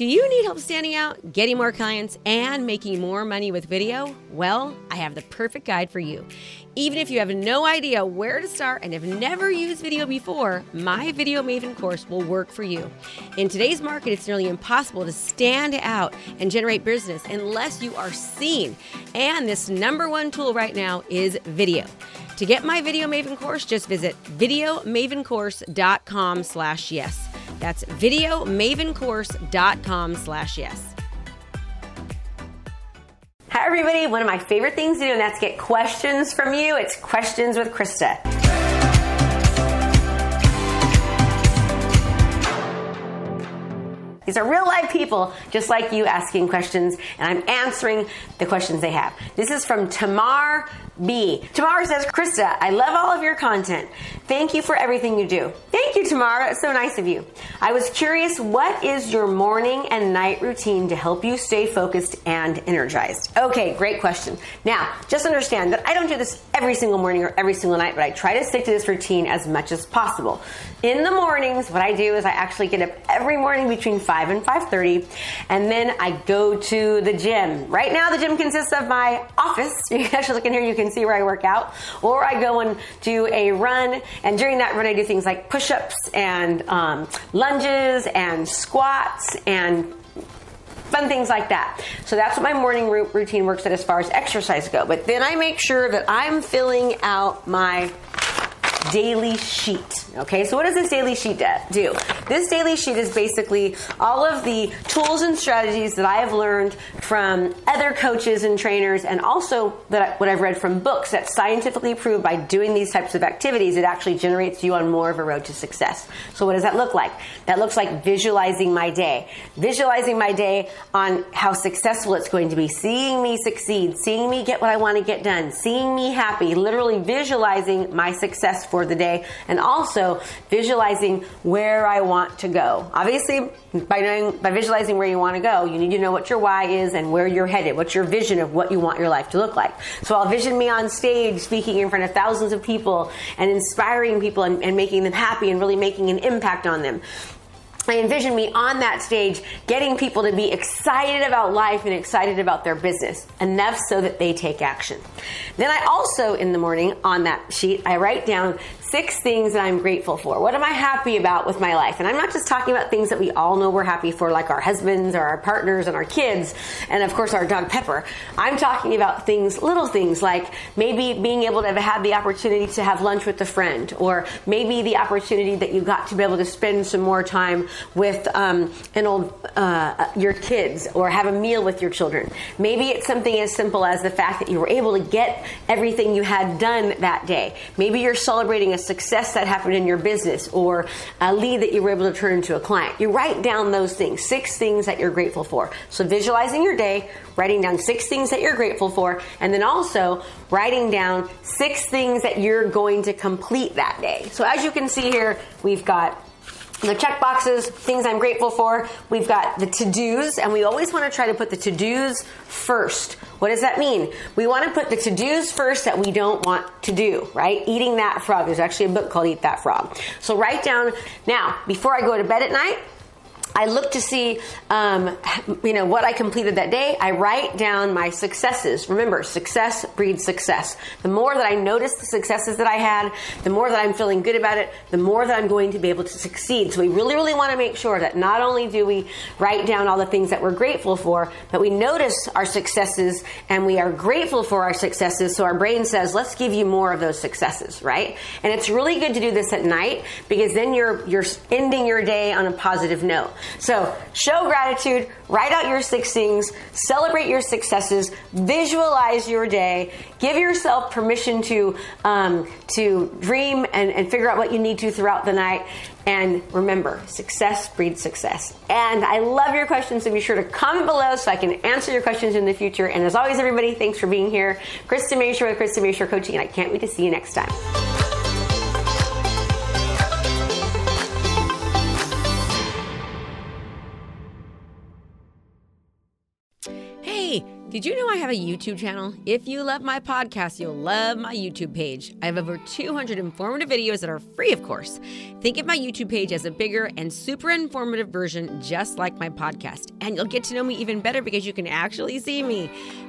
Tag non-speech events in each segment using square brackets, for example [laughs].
Do you need help standing out, getting more clients, and making more money with video? Well, I have the perfect guide for you. Even if you have no idea where to start and have never used video before, my Video Maven course will work for you. In today's market, it's nearly impossible to stand out and generate business unless you are seen. And this number one tool right now is video. To get my Video Maven course, just visit videomavencourse.com slash yes. That's videomavencourse.com slash yes. Hi, everybody. One of my favorite things to do, and that's get questions from you. It's Questions with Krista. These are real life people just like you asking questions, and I'm answering the questions they have. This is from Tamar B. Tamar says, Krista, I love all of your content. Thank you for everything you do. Thank you, Tamara. It's so nice of you. I was curious, what is your morning and night routine to help you stay focused and energized? Okay, great question. Now, just understand that I don't do this every single morning or every single night, but I try to stick to this routine as much as possible. In the mornings, what I do is I actually get up every morning between 5 and 5.30, and then I go to the gym. Right now, the gym consists of my office. [laughs] You actually look in here, you can see where I work out. Or I go and do a run, and during that run, I do things like push ups and um, lunges and squats and fun things like that. So that's what my morning routine works at as far as exercise go. But then I make sure that I'm filling out my daily sheet. Okay, so what does this daily sheet do? This daily sheet is basically all of the tools and strategies that I have learned from other coaches and trainers, and also that what I've read from books that scientifically prove by doing these types of activities, it actually generates you on more of a road to success. So what does that look like? That looks like visualizing my day, visualizing my day on how successful it's going to be, seeing me succeed, seeing me get what I want to get done, seeing me happy, literally visualizing my success for the day, and also visualizing where I want to go. Obviously, by knowing, by visualizing where you want to go, you need to know what your why is and where you're headed. What's your vision of what you want your life to look like? So I'll vision me on stage speaking in front of thousands of people and inspiring people and, and making them happy and really making an impact on them. I envision me on that stage getting people to be excited about life and excited about their business, enough so that they take action. Then I also, in the morning on that sheet, I write down six things that I'm grateful for. What am I happy about with my life? And I'm not just talking about things that we all know we're happy for, like our husbands or our partners and our kids, and of course our dog Pepper. I'm talking about things, little things like maybe being able to have had the opportunity to have lunch with a friend, or maybe the opportunity that you got to be able to spend some more time with um, an old uh, your kids, or have a meal with your children. Maybe it's something as simple as the fact that you were able to get everything you had done that day. Maybe you're celebrating a success that happened in your business or a lead that you were able to turn into a client. You write down those things, six things that you're grateful for. So visualizing your day, writing down six things that you're grateful for, and then also writing down six things that you're going to complete that day. So as you can see here, we've got the check boxes, things I'm grateful for. We've got the to dos, and we always want to try to put the to dos first. What does that mean? We want to put the to dos first that we don't want to do, right? Eating that frog. There's actually a book called Eat That Frog. So write down now, before I go to bed at night, I look to see, um, you know, what I completed that day. I write down my successes. Remember, success breeds success. The more that I notice the successes that I had, the more that I'm feeling good about it, the more that I'm going to be able to succeed. So we really, really want to make sure that not only do we write down all the things that we're grateful for, but we notice our successes and we are grateful for our successes. So our brain says, let's give you more of those successes, right? And it's really good to do this at night because then you're, you're ending your day on a positive note. So show gratitude, write out your six things, celebrate your successes, visualize your day, give yourself permission to um, to dream and, and figure out what you need to throughout the night. And remember, success breeds success. And I love your questions, so be sure to comment below so I can answer your questions in the future. And as always, everybody, thanks for being here. Krista Mashore with Krista Mashore Coaching, and I can't wait to see you next time. Did you know I have a YouTube channel? If you love my podcast, you'll love my YouTube page. I have over 200 informative videos that are free, of course. Think of my YouTube page as a bigger and super informative version, just like my podcast. And you'll get to know me even better because you can actually see me.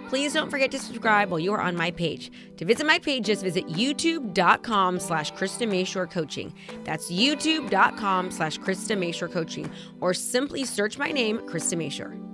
Please don't forget to subscribe while you are on my page. To visit my page, just visit youtube.com slash Krista Mashore Coaching. That's youtube.com slash Krista Mashore Coaching. Or simply search my name, Krista Mashore.